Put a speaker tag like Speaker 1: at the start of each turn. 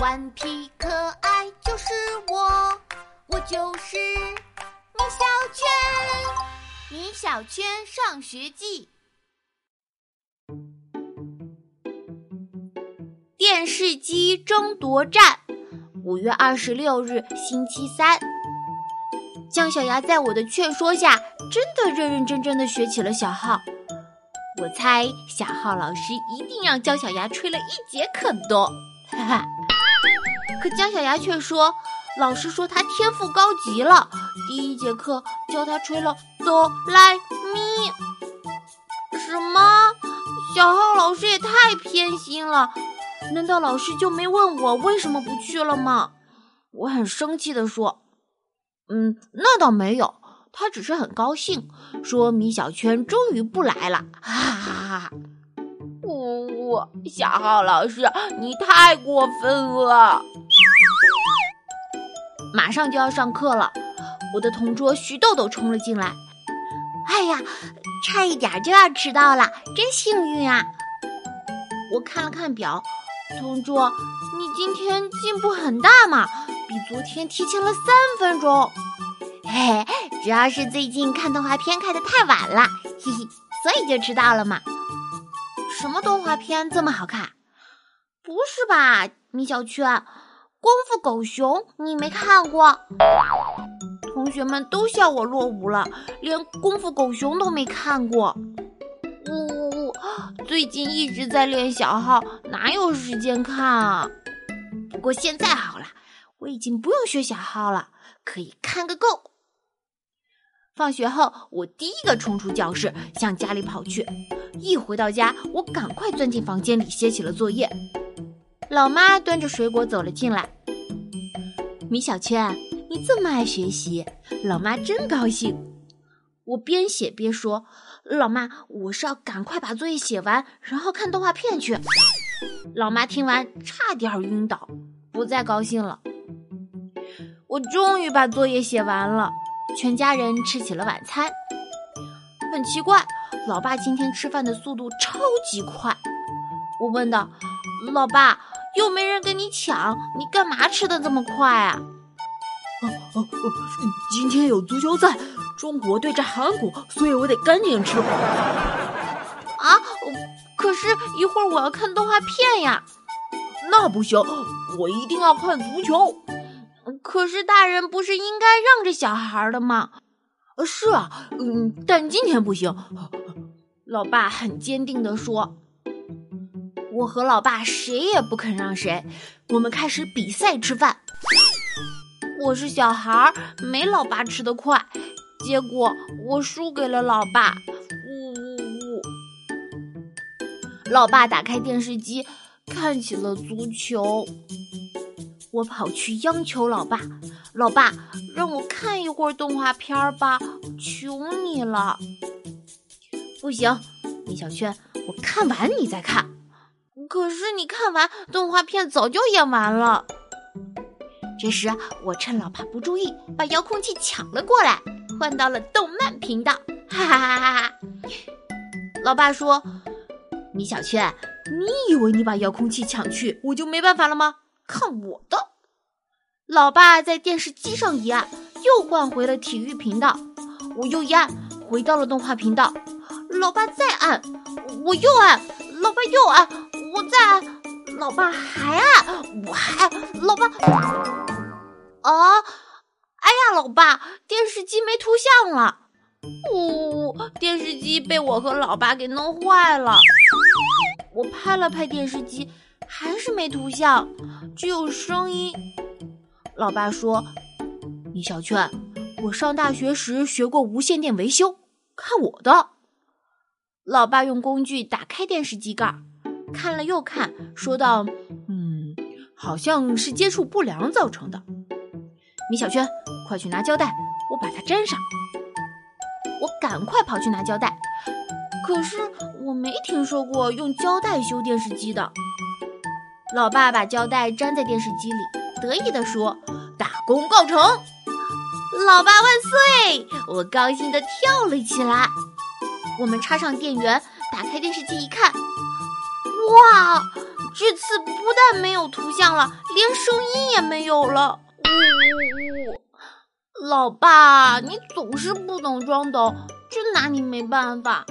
Speaker 1: 顽皮可爱就是我，我就是米小圈。米小圈上学记。电视机争夺战，五月二十六日，星期三。姜小牙在我的劝说下，真的认认真真的学起了小号。我猜小号老师一定让姜小牙吹了一节课多，哈哈。可姜小牙却说，老师说他天赋高极了，第一节课教他吹了哆来咪。什么？小号老师也太偏心了。难道老师就没问我为什么不去了吗？我很生气地说：“嗯，那倒没有，他只是很高兴，说米小圈终于不来了。”哈哈哈哈！小浩老师，你太过分了！马上就要上课了，我的同桌徐豆豆冲了进来。哎呀，差一点就要迟到了，真幸运啊！我看了看表。同桌，你今天进步很大嘛，比昨天提前了三分钟。嘿嘿，主要是最近看动画片看的太晚了，嘿嘿，所以就迟到了嘛。什么动画片这么好看？不是吧，米小圈，《功夫狗熊》你没看过？同学们都笑我落伍了，连《功夫狗熊》都没看过。呜呜呜最近一直在练小号，哪有时间看啊？不过现在好了，我已经不用学小号了，可以看个够。放学后，我第一个冲出教室，向家里跑去。一回到家，我赶快钻进房间里写起了作业。老妈端着水果走了进来。米小圈，你这么爱学习，老妈真高兴。我边写边说。老妈，我是要赶快把作业写完，然后看动画片去。老妈听完差点晕倒，不再高兴了。我终于把作业写完了，全家人吃起了晚餐。很奇怪，老爸今天吃饭的速度超级快。我问道：“老爸，又没人跟你抢，你干嘛吃的这么快啊？”
Speaker 2: 哦哦哦，今天有足球赛。中国对着韩国，所以我得赶紧吃。
Speaker 1: 啊！可是，一会儿我要看动画片呀。
Speaker 2: 那不行，我一定要看足球。
Speaker 1: 可是，大人不是应该让着小孩的吗？
Speaker 2: 是啊，嗯，但今天不行。
Speaker 1: 老爸很坚定地说。我和老爸谁也不肯让谁，我们开始比赛吃饭。我是小孩，没老爸吃得快。结果我输给了老爸，呜呜呜！老爸打开电视机，看起了足球。我跑去央求老爸：“老爸，让我看一会儿动画片吧，求你了！”不行，米小圈，我看完你再看。可是你看完动画片早就演完了。这时我趁老爸不注意，把遥控器抢了过来。换到了动漫频道，哈哈哈哈哈！老爸说：“米小圈，你以为你把遥控器抢去，我就没办法了吗？看我的！”老爸在电视机上一按，又换回了体育频道。我又一按，回到了动画频道。老爸再按，我又按，老爸又按，我再按，老爸还按，我还，老爸，啊！哎呀，老爸，电视机没图像了！呜，电视机被我和老爸给弄坏了。我拍了拍电视机，还是没图像，只有声音。老爸说：“米小圈，我上大学时学过无线电维修，看我的。”老爸用工具打开电视机盖，看了又看，说道：“嗯，好像是接触不良造成的。”米小圈。快去拿胶带，我把它粘上。我赶快跑去拿胶带，可是我没听说过用胶带修电视机的。老爸把胶带粘在电视机里，得意地说：“大功告成，老爸万岁！”我高兴地跳了起来。我们插上电源，打开电视机一看，哇，这次不但没有图像了，连声音也没有了。呜呜呜！老爸，你总是不懂装懂，真拿你没办法。